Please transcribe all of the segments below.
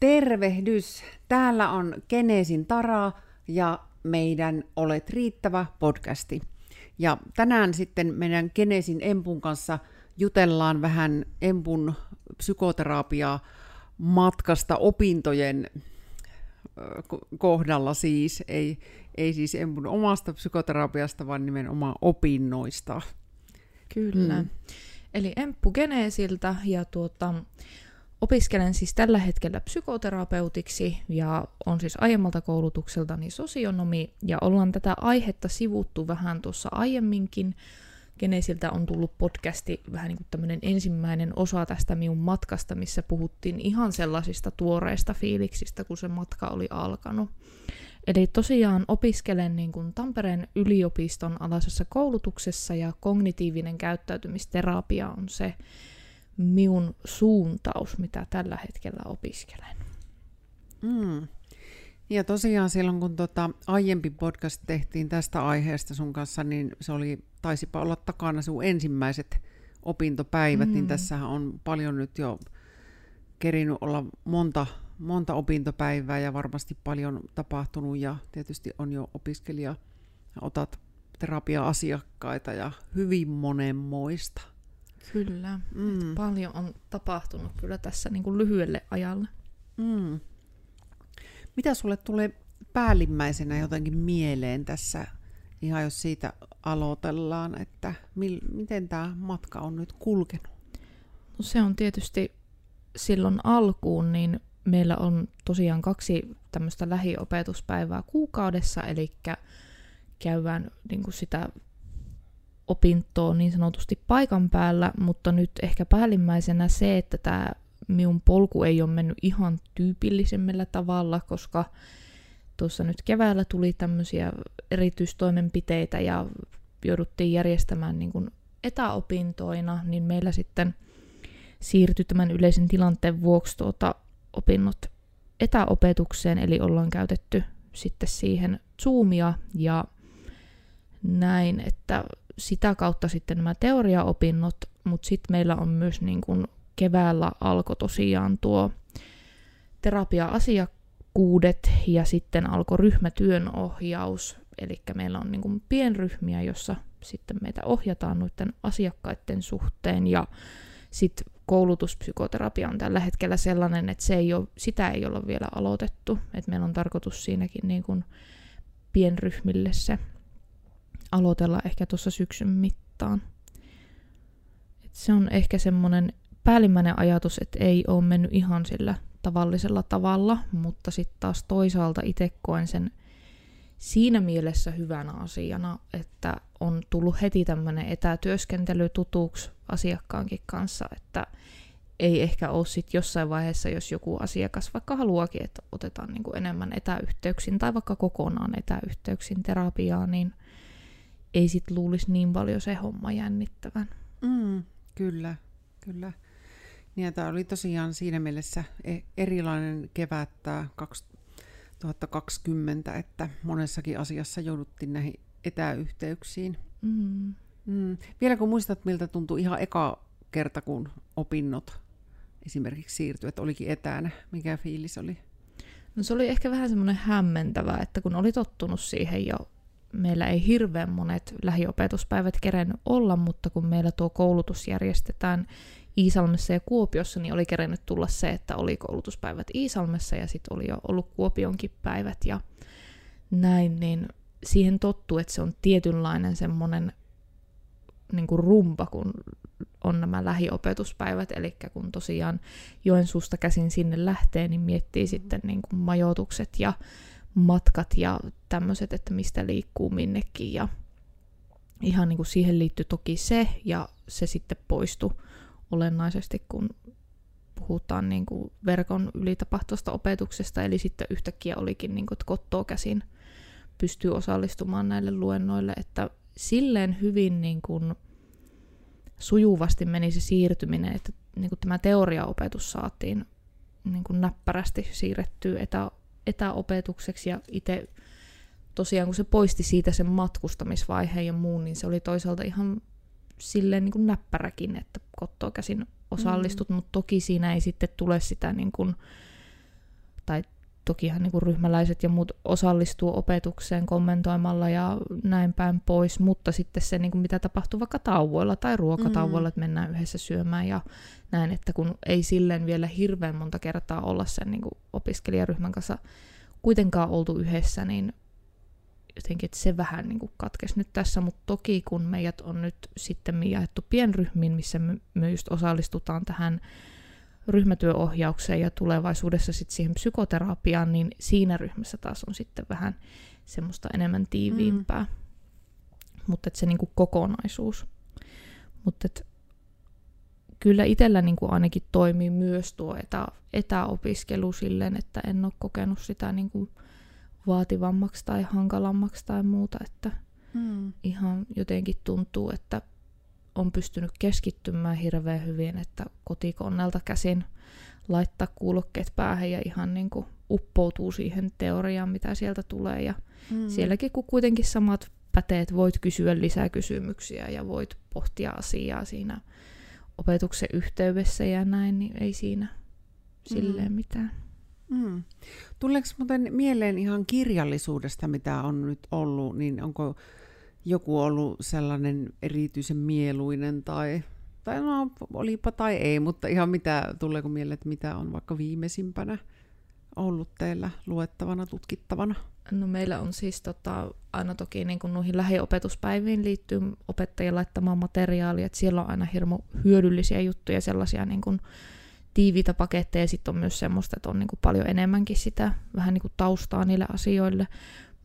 Tervehdys! Täällä on Genesin Tara ja meidän Olet riittävä podcasti. Ja tänään sitten meidän Genesin Empun kanssa jutellaan vähän Empun psykoterapiaa matkasta opintojen kohdalla siis, ei, ei siis Empun omasta psykoterapiasta, vaan nimenomaan opinnoista. Kyllä. Mm. Eli Emppu Geneesiltä ja tuota, Opiskelen siis tällä hetkellä psykoterapeutiksi ja on siis aiemmalta koulutukseltani sosionomi ja ollaan tätä aihetta sivuttu vähän tuossa aiemminkin. Genesiltä on tullut podcasti vähän niin kuin tämmöinen ensimmäinen osa tästä minun matkasta, missä puhuttiin ihan sellaisista tuoreista fiiliksistä, kun se matka oli alkanut. Eli tosiaan opiskelen niin kuin Tampereen yliopiston alaisessa koulutuksessa ja kognitiivinen käyttäytymisterapia on se, minun suuntaus, mitä tällä hetkellä opiskelen. Mm. Ja tosiaan silloin, kun tota aiempi podcast tehtiin tästä aiheesta sun kanssa, niin se oli, taisipa olla takana sun ensimmäiset opintopäivät, niin mm. niin tässä on paljon nyt jo kerinyt olla monta, monta opintopäivää ja varmasti paljon tapahtunut ja tietysti on jo opiskelija, otat terapia-asiakkaita ja hyvin monenmoista. Kyllä, mm. paljon on tapahtunut kyllä tässä niin kuin lyhyelle ajalle. Mm. Mitä sulle tulee päällimmäisenä jotenkin mieleen tässä, ihan jos siitä aloitellaan, että mil, miten tämä matka on nyt kulkenut? No se on tietysti silloin alkuun, niin meillä on tosiaan kaksi tämmöistä lähiopetuspäivää kuukaudessa, eli käydään niin kuin sitä opintoa niin sanotusti paikan päällä, mutta nyt ehkä päällimmäisenä se, että tämä minun polku ei ole mennyt ihan tyypillisemmällä tavalla, koska tuossa nyt keväällä tuli tämmöisiä erityistoimenpiteitä ja jouduttiin järjestämään niin kuin etäopintoina, niin meillä sitten siirtyi tämän yleisen tilanteen vuoksi tuota opinnot etäopetukseen, eli ollaan käytetty sitten siihen Zoomia ja näin, että sitä kautta sitten nämä teoriaopinnot, mutta sitten meillä on myös niin kuin keväällä alkoi tosiaan tuo terapia-asiakkuudet ja sitten alkoi ryhmätyönohjaus, eli meillä on niin kuin pienryhmiä, jossa sitten meitä ohjataan noiden asiakkaiden suhteen ja sitten koulutuspsykoterapia on tällä hetkellä sellainen, että se ei ole, sitä ei olla vielä aloitettu, että meillä on tarkoitus siinäkin niin kuin pienryhmille se aloitella ehkä tuossa syksyn mittaan. Et se on ehkä semmoinen päällimmäinen ajatus, että ei ole mennyt ihan sillä tavallisella tavalla, mutta sitten taas toisaalta itse koen sen siinä mielessä hyvänä asiana, että on tullut heti tämmöinen etätyöskentely tutuksi asiakkaankin kanssa, että ei ehkä ole sitten jossain vaiheessa, jos joku asiakas vaikka haluakin, että otetaan niinku enemmän etäyhteyksin tai vaikka kokonaan etäyhteyksin terapiaa, niin ei sit luulisi niin paljon se homma jännittävän. Mm, kyllä, kyllä. Niin, tämä oli tosiaan siinä mielessä e- erilainen kevät tämä 2020, että monessakin asiassa jouduttiin näihin etäyhteyksiin. Mm. Mm. Vielä kun muistat, miltä tuntui ihan eka kerta, kun opinnot esimerkiksi siirtyi, että olikin etänä, mikä fiilis oli? No se oli ehkä vähän semmoinen hämmentävä, että kun oli tottunut siihen jo meillä ei hirveän monet lähiopetuspäivät kerennyt olla, mutta kun meillä tuo koulutus järjestetään Iisalmessa ja Kuopiossa, niin oli kerennyt tulla se, että oli koulutuspäivät Iisalmessa ja sitten oli jo ollut Kuopionkin päivät ja näin, niin siihen tottuu, että se on tietynlainen semmoinen niin kuin rumpa, kun on nämä lähiopetuspäivät, eli kun tosiaan Joensuusta käsin sinne lähtee, niin miettii sitten niin kuin majoitukset ja matkat ja tämmöiset, että mistä liikkuu minnekin. Ja ihan niin kuin siihen liittyy toki se, ja se sitten poistui olennaisesti, kun puhutaan niin kuin verkon yli tapahtuvasta opetuksesta, eli sitten yhtäkkiä olikin niin kuin, että kottoa käsin pystyy osallistumaan näille luennoille, että silleen hyvin niin kuin sujuvasti meni se siirtyminen, että niin kuin tämä teoriaopetus saatiin niin kuin näppärästi siirrettyä etä, etäopetukseksi ja itse tosiaan kun se poisti siitä sen matkustamisvaiheen ja muun, niin se oli toisaalta ihan silleen niin kuin näppäräkin, että kottoa käsin osallistut, mm. mutta toki siinä ei sitten tule sitä niin kuin tokihan niin kuin ryhmäläiset ja muut osallistuu opetukseen kommentoimalla ja näin päin pois, mutta sitten se, niin kuin mitä tapahtuu vaikka tauvoilla tai ruokatauvoilla, mm. että mennään yhdessä syömään ja näin, että kun ei silleen vielä hirveän monta kertaa olla sen niin kuin opiskelijaryhmän kanssa kuitenkaan oltu yhdessä, niin jotenkin, että se vähän niin katkesi nyt tässä, mutta toki kun meidät on nyt sitten jaettu pienryhmiin, missä me, me just osallistutaan tähän ryhmätyöohjaukseen ja tulevaisuudessa sitten siihen psykoterapiaan, niin siinä ryhmässä taas on sitten vähän semmoista enemmän tiiviimpää. Mm. Mutta se niinku kokonaisuus. Mutta kyllä itsellä niinku ainakin toimii myös tuo etä, etäopiskelu silleen, että en ole kokenut sitä niinku vaativammaksi tai hankalammaksi tai muuta, että mm. ihan jotenkin tuntuu, että on pystynyt keskittymään hirveän hyvin, että kotikonnelta käsin laittaa kuulokkeet päähän ja ihan niin kuin uppoutuu siihen teoriaan, mitä sieltä tulee. Ja mm. sielläkin kun kuitenkin samat päteet, voit kysyä lisää kysymyksiä ja voit pohtia asiaa siinä opetuksen yhteydessä ja näin, niin ei siinä silleen mm. mitään. Mm. Tuleeko muuten mieleen ihan kirjallisuudesta, mitä on nyt ollut, niin onko joku ollut sellainen erityisen mieluinen tai, tai no olipa tai ei, mutta ihan mitä, tuleeko mieleen, että mitä on vaikka viimeisimpänä ollut teillä luettavana, tutkittavana? No meillä on siis tota, aina toki niin kuin noihin lähiopetuspäiviin liittyy opettajien laittamaan materiaalia, että siellä on aina hirmu hyödyllisiä juttuja, sellaisia niin kuin tiiviitä paketteja, sitten on myös semmoista, että on niin kuin paljon enemmänkin sitä vähän niin kuin taustaa niille asioille.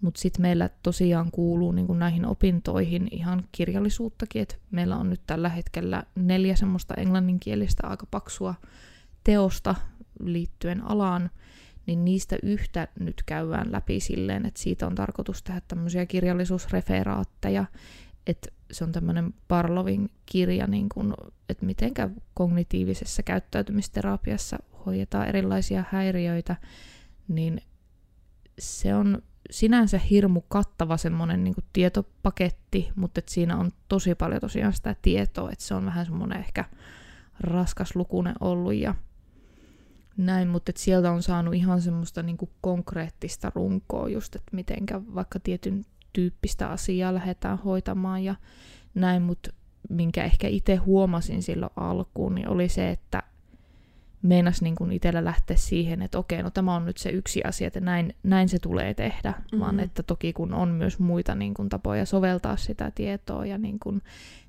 Mutta sitten meillä tosiaan kuuluu niin kuin näihin opintoihin ihan kirjallisuuttakin, että meillä on nyt tällä hetkellä neljä semmoista englanninkielistä aika paksua teosta liittyen alaan, niin niistä yhtä nyt käydään läpi silleen, että siitä on tarkoitus tehdä tämmöisiä kirjallisuusreferaatteja, että se on tämmöinen Parlovin kirja, niin kun, että miten kognitiivisessa käyttäytymisterapiassa hoidetaan erilaisia häiriöitä, niin se on sinänsä hirmu kattava semmoinen niin tietopaketti, mutta et siinä on tosi paljon tosiaan sitä tietoa, että se on vähän semmoinen ehkä raskas lukunen ollut ja näin, mutta et sieltä on saanut ihan semmoista niin konkreettista runkoa just, että mitenkä vaikka tietyn tyyppistä asiaa lähdetään hoitamaan ja näin, mutta minkä ehkä itse huomasin silloin alkuun, niin oli se, että meinas niin kuin itsellä lähteä siihen, että okei, no tämä on nyt se yksi asia, että näin, näin se tulee tehdä, mm-hmm. vaan että toki kun on myös muita niin kuin, tapoja soveltaa sitä tietoa ja niin kuin,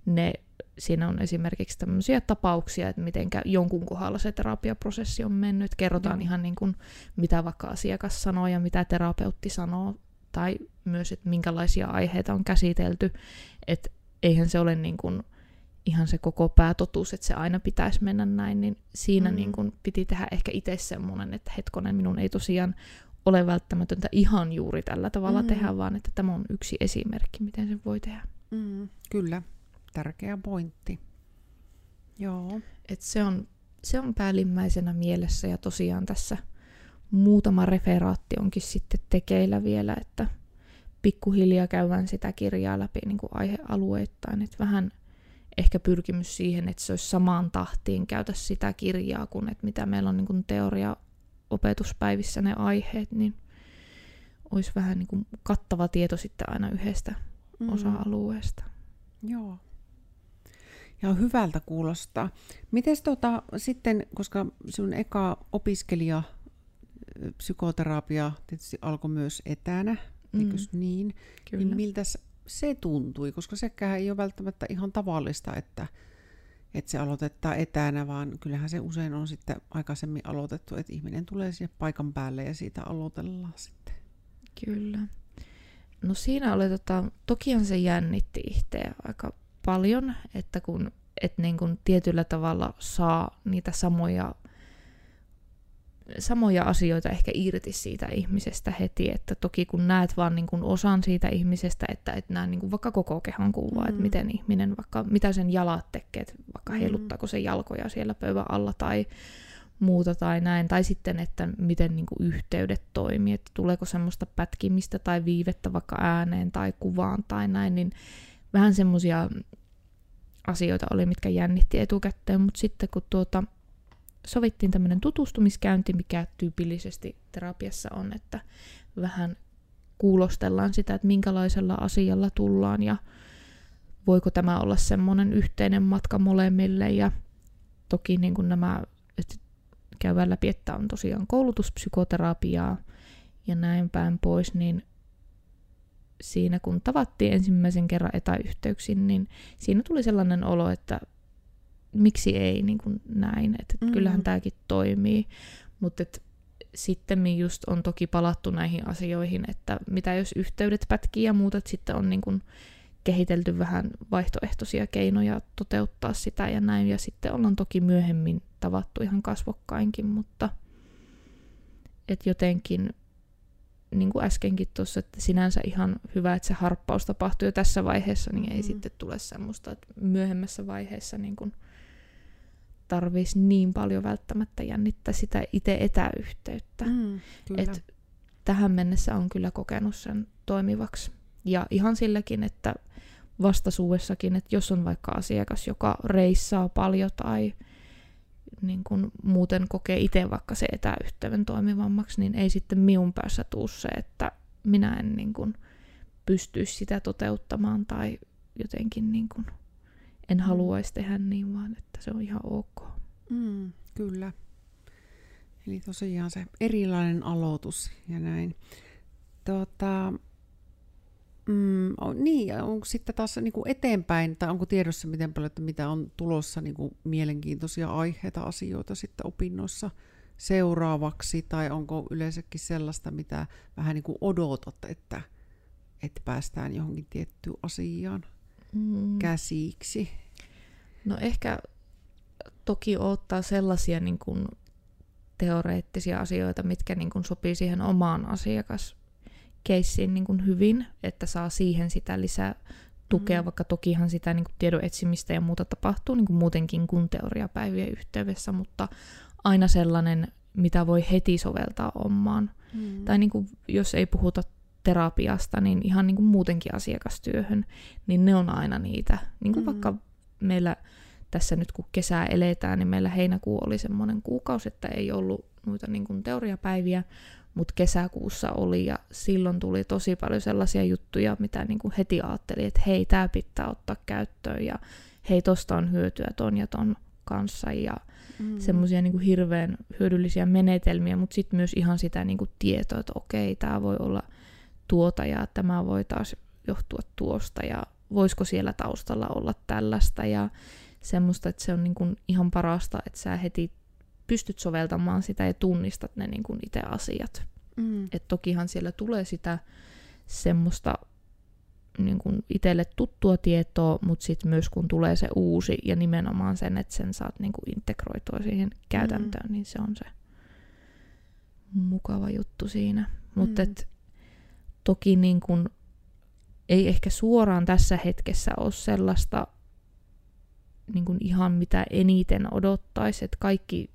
ne, siinä on esimerkiksi tämmöisiä tapauksia, että miten jonkun kohdalla se terapiaprosessi on mennyt, kerrotaan mm-hmm. ihan niin kuin, mitä vaikka asiakas sanoo ja mitä terapeutti sanoo, tai myös, että minkälaisia aiheita on käsitelty, että eihän se ole niin kuin, ihan se koko päätotuus, että se aina pitäisi mennä näin, niin siinä mm. niin kun piti tehdä ehkä itse semmoinen, että hetkonen, minun ei tosiaan ole välttämätöntä ihan juuri tällä tavalla mm. tehdä, vaan että tämä on yksi esimerkki, miten se voi tehdä. Mm, kyllä, tärkeä pointti. Joo. Et se, on, se on päällimmäisenä mielessä ja tosiaan tässä muutama referaatti onkin sitten tekeillä vielä, että pikkuhiljaa käydään sitä kirjaa läpi niin kuin aihealueittain, että vähän ehkä pyrkimys siihen, että se olisi samaan tahtiin käytä sitä kirjaa, kun että mitä meillä on niin kuin teoria opetuspäivissä ne aiheet, niin olisi vähän niin kuin kattava tieto sitten aina yhdestä mm. osa-alueesta. Joo. Ja hyvältä kuulostaa. Miten tota, sitten, koska sinun eka opiskelija psykoterapia tietysti alkoi myös etänä, mm. eikö niin? Kyllä. Niin miltä se tuntui, koska sekään ei ole välttämättä ihan tavallista, että, että se aloitetaan etänä, vaan kyllähän se usein on sitten aikaisemmin aloitettu, että ihminen tulee sinne paikan päälle ja siitä aloitellaan sitten. Kyllä. No siinä oli, tota, tokihan se jännitti itseä aika paljon, että kun et niin kun tietyllä tavalla saa niitä samoja samoja asioita ehkä irti siitä ihmisestä heti, että toki kun näet vaan niin kuin osan siitä ihmisestä, että et näe niin kuin vaikka koko kehon kuvaa, mm. että miten ihminen, vaikka mitä sen jalat tekee, että vaikka mm. heiluttaako se jalkoja siellä pöydän alla tai muuta tai näin, tai sitten, että miten niin kuin yhteydet toimii, että tuleeko semmoista pätkimistä tai viivettä vaikka ääneen tai kuvaan tai näin, niin vähän semmoisia asioita oli, mitkä jännitti etukäteen, mutta sitten kun tuota, sovittiin tämmöinen tutustumiskäynti, mikä tyypillisesti terapiassa on, että vähän kuulostellaan sitä, että minkälaisella asialla tullaan ja voiko tämä olla semmoinen yhteinen matka molemmille. Ja toki niin kuin nämä että käydään läpi, että on tosiaan koulutuspsykoterapiaa ja näin päin pois, niin siinä kun tavattiin ensimmäisen kerran etäyhteyksin, niin siinä tuli sellainen olo, että miksi ei niin kuin näin, että mm. kyllähän tämäkin toimii, mutta sitten just on toki palattu näihin asioihin, että mitä jos yhteydet pätkii ja muuta, että sitten on niin kuin kehitelty vähän vaihtoehtoisia keinoja toteuttaa sitä ja näin, ja sitten ollaan toki myöhemmin tavattu ihan kasvokkainkin, mutta että jotenkin niin kuin äskenkin tuossa, että sinänsä ihan hyvä, että se harppaus tapahtuu jo tässä vaiheessa, niin ei mm. sitten tule semmoista, että myöhemmässä vaiheessa niin kuin tarvitsisi niin paljon välttämättä jännittää sitä itse etäyhteyttä. Mm, Et tähän mennessä on kyllä kokenut sen toimivaksi. Ja ihan silläkin, että vastaisuudessakin, että jos on vaikka asiakas, joka reissaa paljon tai niin kun muuten kokee itse vaikka se etäyhteyden toimivammaksi, niin ei sitten minun päässä tuu se, että minä en niin kun pystyisi sitä toteuttamaan tai jotenkin niin kun en mm. haluaisi tehdä niin, vaan että se on ihan ok. Mm, kyllä. Eli tosiaan se erilainen aloitus ja näin. Tuota, Mm, on, niin, onko sitten taas niin kuin eteenpäin, tai onko tiedossa miten paljon, että mitä on tulossa niin kuin mielenkiintoisia aiheita, asioita sitten opinnoissa seuraavaksi, tai onko yleensäkin sellaista, mitä vähän niin kuin odotat, että, että päästään johonkin tiettyyn asiaan mm. käsiksi? No ehkä toki ottaa sellaisia niin kuin teoreettisia asioita, mitkä niin kuin sopii siihen omaan asiakas keissiin niin kuin hyvin, että saa siihen sitä lisää tukea, mm. vaikka tokihan sitä niin kuin tiedon etsimistä ja muuta tapahtuu niin kuin muutenkin kuin teoriapäivien yhteydessä, mutta aina sellainen, mitä voi heti soveltaa omaan. Mm. Tai niin kuin, jos ei puhuta terapiasta, niin ihan niin kuin muutenkin asiakastyöhön, niin ne on aina niitä. Niin kuin mm. vaikka meillä tässä nyt kun kesää eletään, niin meillä heinäkuu oli semmoinen kuukausi, että ei ollut noita niin kuin teoriapäiviä, mutta kesäkuussa oli ja silloin tuli tosi paljon sellaisia juttuja, mitä niin kuin heti ajattelin, että hei, tämä pitää ottaa käyttöön ja hei, tosta on hyötyä ton ja ton kanssa ja mm. semmoisia niin hirveän hyödyllisiä menetelmiä, mutta sitten myös ihan sitä niin kuin tietoa, että okei, tämä voi olla tuota ja tämä voi taas johtua tuosta ja voisiko siellä taustalla olla tällaista ja semmoista, että se on niin kuin ihan parasta, että sä heti pystyt soveltamaan sitä ja tunnistat ne niin kuin itse asiat. Mm. Et tokihan siellä tulee sitä semmoista niin kuin itselle tuttua tietoa, mutta sitten myös kun tulee se uusi ja nimenomaan sen, että sen saat niin kuin integroitua siihen käytäntöön, mm. niin se on se mukava juttu siinä. Mutta mm. Toki niin kuin, ei ehkä suoraan tässä hetkessä ole sellaista niin kuin ihan mitä eniten odottaisi, että kaikki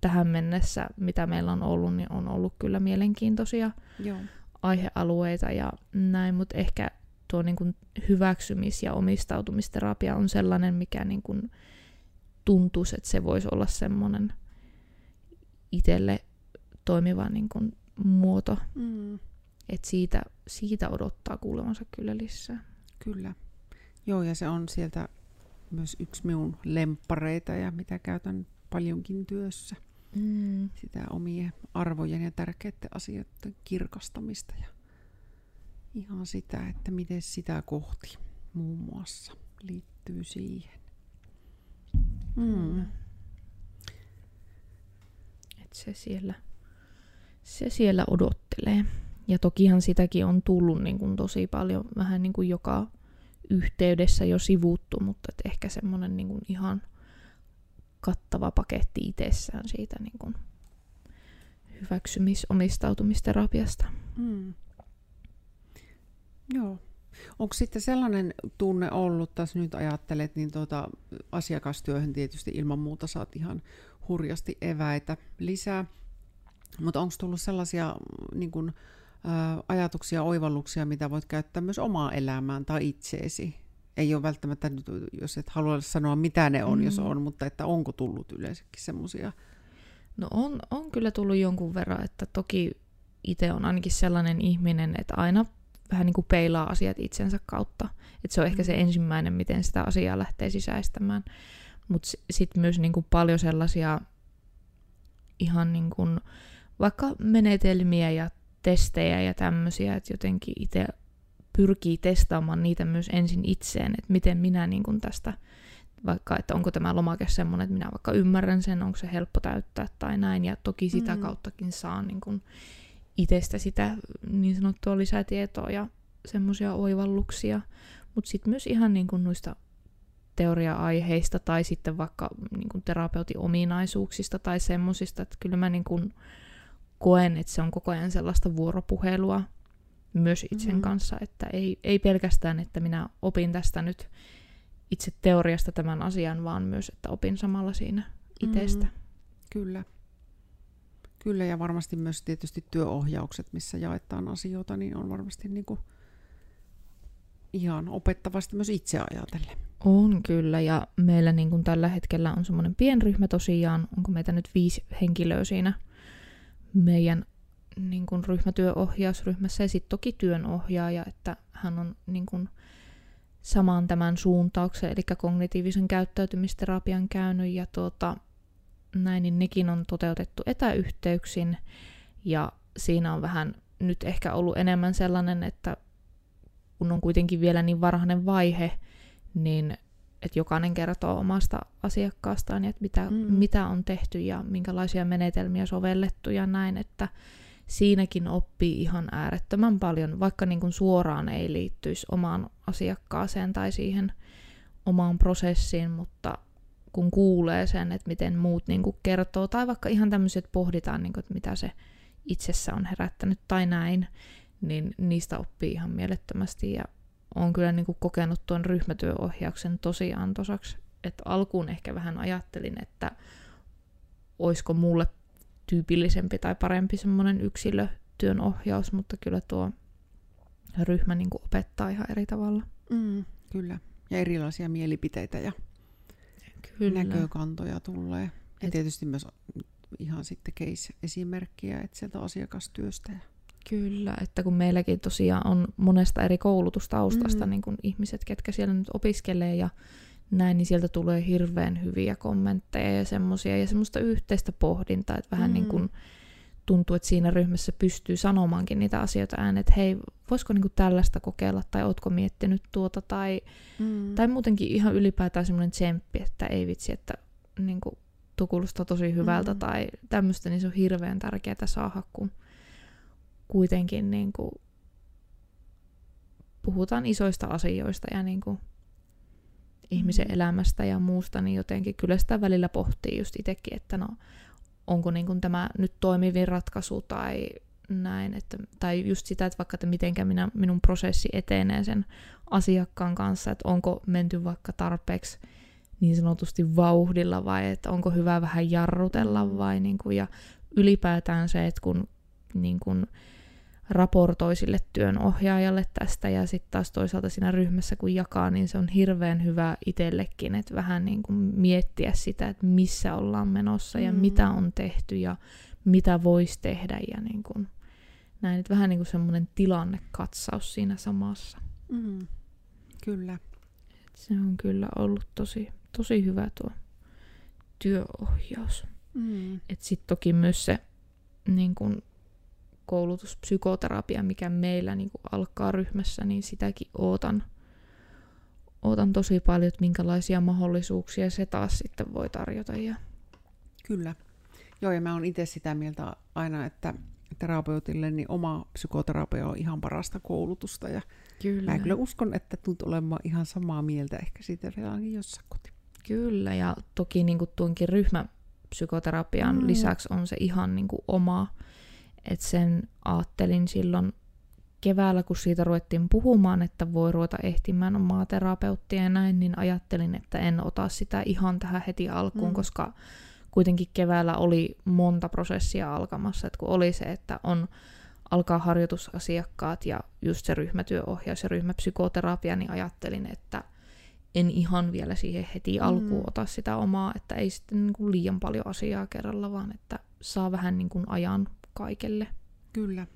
tähän mennessä, mitä meillä on ollut, niin on ollut kyllä mielenkiintoisia Joo. aihealueita ja näin, mutta ehkä tuo niin kuin hyväksymis- ja omistautumisterapia on sellainen, mikä niin kuin tuntuisi, että se voisi olla semmoinen itselle toimiva niin kuin muoto. Mm. Että siitä, siitä odottaa kuulemansa kyllä lisää. Kyllä. Joo, ja se on sieltä myös yksi minun lemppareita ja mitä käytän paljonkin työssä mm. sitä omien arvojen ja tärkeiden asioiden kirkastamista ja ihan sitä, että miten sitä kohti muun muassa liittyy siihen. Mm. Et se, siellä, se siellä odottelee. Ja tokihan sitäkin on tullut niin kuin tosi paljon, vähän niin kuin joka yhteydessä jo sivuttu, mutta et ehkä semmoinen niin kuin ihan – kattava paketti itsessään siitä niin kuin hyväksymis-omistautumisterapiasta. Mm. Joo. Onko sitten sellainen tunne ollut, tässä nyt ajattelet, niin tuota, asiakastyöhön tietysti ilman muuta saat ihan hurjasti eväitä lisää, mutta onko tullut sellaisia niin kun, ajatuksia, oivalluksia, mitä voit käyttää myös omaa elämään tai itseesi? ei ole välttämättä, jos et halua sanoa mitä ne on, mm. jos on, mutta että onko tullut yleensäkin semmoisia No on, on kyllä tullut jonkun verran, että toki itse on ainakin sellainen ihminen, että aina vähän niin kuin peilaa asiat itsensä kautta. Että se on ehkä se Mm. ensimmäinen, miten sitä asiaa lähtee sisäistämään. Mutta sitten myös niin kuin paljon sellaisia ihan niin kuin vaikka menetelmiä ja testejä ja tämmöisiä, että jotenkin itse pyrkii testaamaan niitä myös ensin itseen, että miten minä niin kuin tästä, vaikka että onko tämä lomake semmoinen, että minä vaikka ymmärrän sen, onko se helppo täyttää tai näin, ja toki sitä Mm. kauttakin saa niin kuin itsestä sitä niin sanottua lisätietoa ja semmoisia oivalluksia, mutta sitten myös ihan niin kuin noista teoria-aiheista tai sitten vaikka niin kuin terapeutin ominaisuuksista tai semmoisista, että kyllä mä niin kuin koen, että se on koko ajan sellaista vuoropuhelua myös itsen Mhm. kanssa, että ei, ei pelkästään, että minä opin tästä nyt itse teoriasta tämän asian, vaan myös, että opin samalla siinä itsestä. Mm, kyllä. Kyllä, ja varmasti myös tietysti työohjaukset, missä jaetaan asioita, niin on varmasti niin kuin ihan opettavasti myös itse ajatellen. On kyllä, ja meillä niin kuin tällä hetkellä on semmoinen pienryhmä tosiaan, onko meitä nyt viisi henkilöä siinä meidän niin kuin ryhmätyöohjausryhmässä, ja sitten toki työnohjaaja, että hän on niin kuin saman tämän suuntauksen, eli kognitiivisen käyttäytymisterapian käynyt, ja tuota, näin, niin nekin on toteutettu etäyhteyksin, ja siinä on vähän nyt ehkä ollut enemmän sellainen, että kun on kuitenkin vielä niin varhainen vaihe, niin että jokainen kertoo omasta asiakkaastaan että mitä, Mm. mm. mitä on tehty ja minkälaisia menetelmiä sovellettu ja näin, että siinäkin oppii ihan äärettömän paljon, vaikka niin kuin suoraan ei liittyisi omaan asiakkaaseen tai siihen omaan prosessiin, mutta kun kuulee sen, että miten muut niin kuin kertoo, tai vaikka ihan tämmöiset pohditaan, niin kuin, että mitä se itsessä on herättänyt tai näin, niin niistä oppii ihan mielettömästi ja olen kyllä niin kuin kokenut tuon ryhmätyöohjauksen tosi antoisaksi. Että alkuun ehkä vähän ajattelin, että olisiko mulle tyypillisempi tai parempi semmoinen yksilötyön ohjaus, mutta kyllä tuo ryhmä niin kuin opettaa ihan eri tavalla. Mm, kyllä. Ja erilaisia mielipiteitä ja Kyllä. näkökantoja tulee. Ja Et- tietysti myös ihan sitten case-esimerkkiä että sieltä asiakastyöstä. Ja... Kyllä, että kun meilläkin tosiaan on monesta eri koulutustaustasta Mm. niin kun ihmiset, ketkä siellä nyt opiskelee ja näin, niin sieltä tulee hirveän hyviä kommentteja ja semmoisia ja semmoista yhteistä pohdintaa, että vähän Mm. niin kuin tuntuu, että siinä ryhmässä pystyy sanomaankin niitä asioita ääneen, että hei, voisiko niin kuin tällaista kokeilla tai ootko miettinyt tuota tai, Mm. tai muutenkin ihan ylipäätään semmoinen tsemppi, että ei vitsi, että niin kuin, tuo kuulostaa tosi hyvältä Mm. tai tämmöistä, niin se on hirveän tärkeää saada, kun kuitenkin niin kuin, puhutaan isoista asioista ja niin kuin, ihmisen Mm. elämästä ja muusta, niin jotenkin kyllä sitä välillä pohtii just itsekin, että no, onko niin kuin tämä nyt toimivin ratkaisu tai näin, että, tai just sitä, että vaikka, että mitenkä minä, minun prosessi etenee sen asiakkaan kanssa, että onko menty vaikka tarpeeksi niin sanotusti vauhdilla vai että onko hyvä vähän jarrutella Mm. vai niin kuin, ja ylipäätään se, että kun niin kuin raportoi sille työnohjaajalle tästä ja sitten taas toisaalta siinä ryhmässä kun jakaa, niin se on hirveän hyvä itsellekin, että vähän niin kuin miettiä sitä, että missä ollaan menossa ja Mm. mitä on tehty ja mitä voisi tehdä ja niin kuin näin, että vähän niin kuin semmoinen tilannekatsaus siinä samassa. Mm. Kyllä. Se on kyllä ollut tosi, tosi hyvä tuo työohjaus. Mm. Et sitten toki myös se niin kun, koulutuspsykoterapia, mikä meillä niin kun, alkaa ryhmässä, niin sitäkin ootan, ootan tosi paljon, että minkälaisia mahdollisuuksia se taas sitten voi tarjota. Ja, Kyllä. Joo, ja mä oon itse sitä mieltä aina, että terapeutille niin oma psykoterapia on ihan parasta koulutusta. Ja kyllä. mä kyllä uskon, että tulet olemaan ihan samaa mieltä ehkä siitä vielä jossain koti. Kyllä, ja toki niin kuin tuonkin ryhmäpsykoterapian mm. lisäksi on se ihan niin kuin oma, että sen ajattelin silloin keväällä, kun siitä ruvettiin puhumaan, että voi ruveta ehtimään omaa terapeuttia ja näin, niin ajattelin, että en ota sitä ihan tähän heti alkuun, Mm. mm. koska kuitenkin keväällä oli monta prosessia alkamassa, että kun oli se, että on alkaa harjoitusasiakkaat ja just se ryhmätyöohjaus ja ryhmäpsykoterapia, niin ajattelin, että en ihan vielä siihen heti alkuun Mm. ota sitä omaa, että ei sitten niin kuin liian paljon asiaa kerralla, vaan että saa vähän niin kuin ajan kaikelle. Kyllä.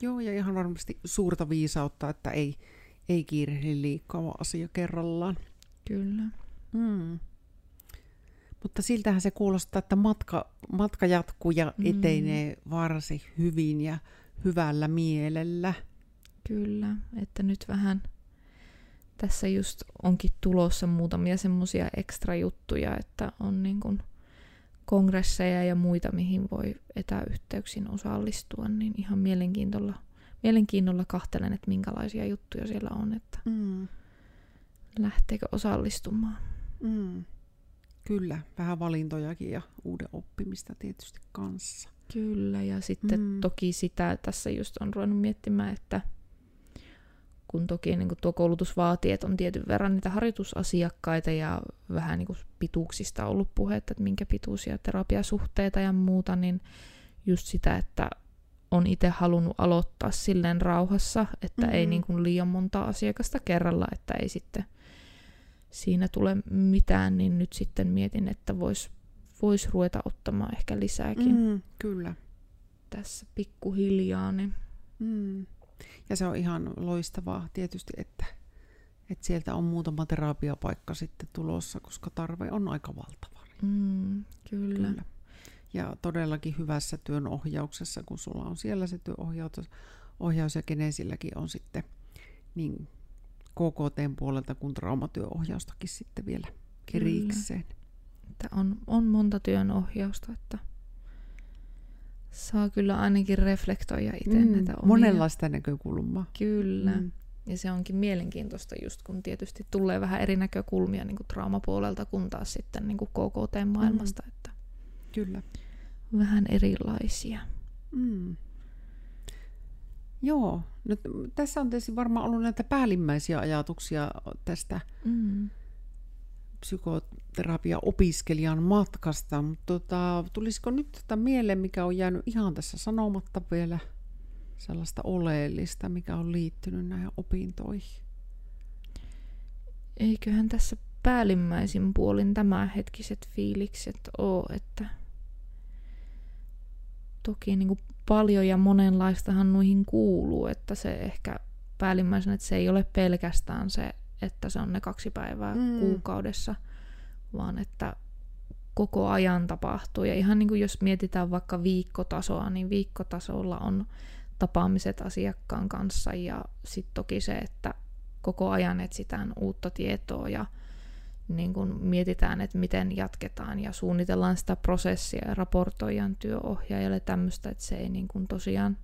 Joo, ja ihan varmasti suurta viisautta, että ei, ei kiirehdi liikaa vaan asia kerrallaan. Kyllä. Mm. Mutta siltähän se kuulostaa, että matka, matka jatkuu ja Mm. etenee varsin hyvin ja hyvällä mielellä. Kyllä, että nyt vähän tässä just onkin tulossa muutamia semmoisia ekstra juttuja, että on niin kuin kongresseja ja muita, mihin voi etäyhteyksin osallistua, niin ihan mielenkiinnolla, mielenkiinnolla kahtelen, että minkälaisia juttuja siellä on, että Mm. lähteekö osallistumaan. Mm. Kyllä, vähän valintojakin ja uuden oppimista tietysti kanssa. Kyllä, ja sitten mm. toki sitä tässä just on ruvennut miettimään, että kun toki niin kuin tuo koulutus vaatii, että on tietyn verran niitä harjoitusasiakkaita ja vähän niin kuin pituuksista ollut puhetta, että minkä pituisia terapiasuhteita ja muuta, niin just sitä, että on itse halunnut aloittaa silleen rauhassa, että mm-hmm. ei niin kuin liian monta asiakasta kerralla, että ei sitten siinä tule mitään, niin nyt sitten mietin, että vois, vois ruveta ottamaan ehkä lisääkin Mm, kyllä. tässä pikkuhiljaa, niin Mm. Ja se on ihan loistavaa tietysti, että, että sieltä on muutama terapiapaikka sitten tulossa, koska tarve on aika valtava. mm, kyllä. kyllä. Kyllä. Ja todellakin hyvässä työn ohjauksessa, kun sulla on siellä se työohjaus ohjaus ja Genesilläkin on sitten niin KKTn puolelta kuin traumatyöohjaustakin sitten vielä erikseen. Että on, on monta työnohjausta, että saa kyllä ainakin reflektoida itse mm, näitä omia. monenlaista näkökulmaa. Kyllä. Mm. Ja se onkin mielenkiintoista just kun tietysti tulee vähän eri näkökulmia niin kuin traumapuolelta kuin taas sitten niin kuin KKT-maailmasta, mm. että Kyllä. vähän erilaisia. Mm. Joo, nyt tässä on tietysti varmaan ollut näitä päällimmäisiä ajatuksia tästä Mm. Psykoterapia-opiskelijan matkasta, mutta tota, tulisiko nyt tätä mieleen, mikä on jäänyt ihan tässä sanomatta vielä sellaista oleellista, mikä on liittynyt näihin opintoihin? Eiköhän tässä päällimmäisin puolin tämänhetkiset fiilikset ole, että toki niin kuin paljon ja monenlaistahan noihin kuuluu, että se ehkä päällimmäisenä, että se ei ole pelkästään se, että se on ne kaksi päivää Mm. kuukaudessa, vaan että koko ajan tapahtuu. Ja ihan niin kuin jos mietitään vaikka viikkotasoa, niin viikkotasolla on tapaamiset asiakkaan kanssa ja sitten toki se, että koko ajan etsitään uutta tietoa ja niin kun mietitään, että miten jatketaan ja suunnitellaan sitä prosessia ja raportoijan työohjaajalle tämmöistä, että se ei niin kun tosiaan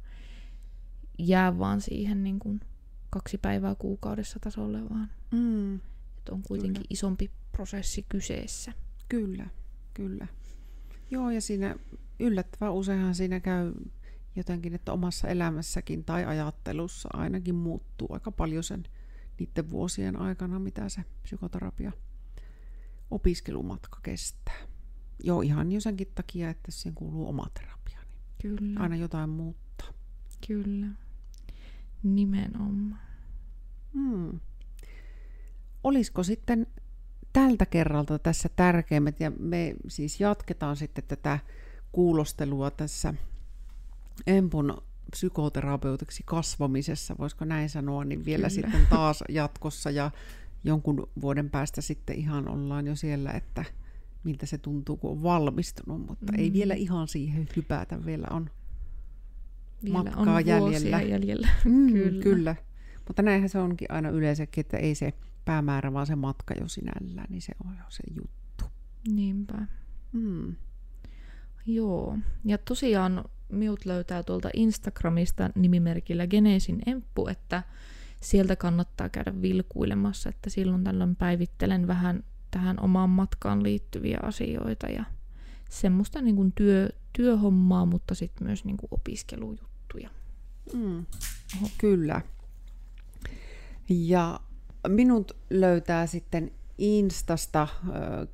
jää vaan siihen niin kun kaksi päivää kuukaudessa tasolle, vaan Mm. että on kuitenkin Kyllä. isompi prosessi kyseessä. Kyllä, kyllä. Joo, ja siinä yllättävän useinhan siinä käy jotenkin, että omassa elämässäkin tai ajattelussa ainakin muuttuu aika paljon sen niiden vuosien aikana, mitä se psykoterapia opiskelumatka kestää. Joo, ihan jo senkin takia, että siihen kuuluu oma terapia, niin Kyllä, aina jotain muuttaa. kyllä. Nimenomaan. Hmm. Olisiko sitten tältä kerralta tässä tärkeimmät, ja me siis jatketaan sitten tätä kuulostelua tässä Empun psykoterapeutiksi kasvamisessa, voisiko näin sanoa, niin vielä Kyllä. sitten taas jatkossa ja jonkun vuoden päästä sitten ihan ollaan jo siellä, että miltä se tuntuu, kun on valmistunut, mutta mm. ei vielä ihan siihen hypätä, vielä on Vielä on Matkaa vuosia jäljellä. jäljellä. Mm, Kyllä. kyllä. Mutta näinhän se onkin aina yleensäkin, että ei se päämäärä, vaan se matka jo sinällään, niin se on jo se juttu. Niinpä. Mm. Joo. Ja tosiaan minut löytää tuolta Instagramista nimimerkillä Genesin Emppu, että sieltä kannattaa käydä vilkuilemassa, että silloin tällöin päivittelen vähän tähän omaan matkaan liittyviä asioita ja semmoista niin kuin työ, työhommaa, mutta sitten myös niin kuin opiskelujuttuja. Mm. Kyllä. Ja minut löytää sitten Instasta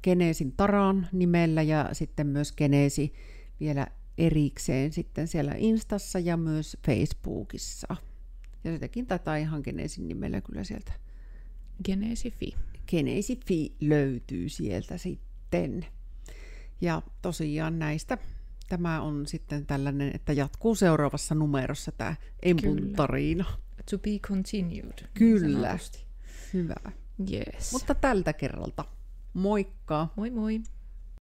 Geneesin Taran nimellä ja sitten myös Geneesi vielä erikseen sitten siellä Instassa ja myös Facebookissa. Ja sitäkin tätä ihan Geneesin nimellä kyllä sieltä Genesifi. Geneisifi löytyy sieltä sitten. Ja tosiaan näistä tämä on sitten tällainen, että jatkuu seuraavassa numerossa tämä Empun Kyllä. tarina. To be continued. niin Kyllä. sanotusti. Hyvä. Yes. Mutta tältä kerralta. Moikka! Moi moi.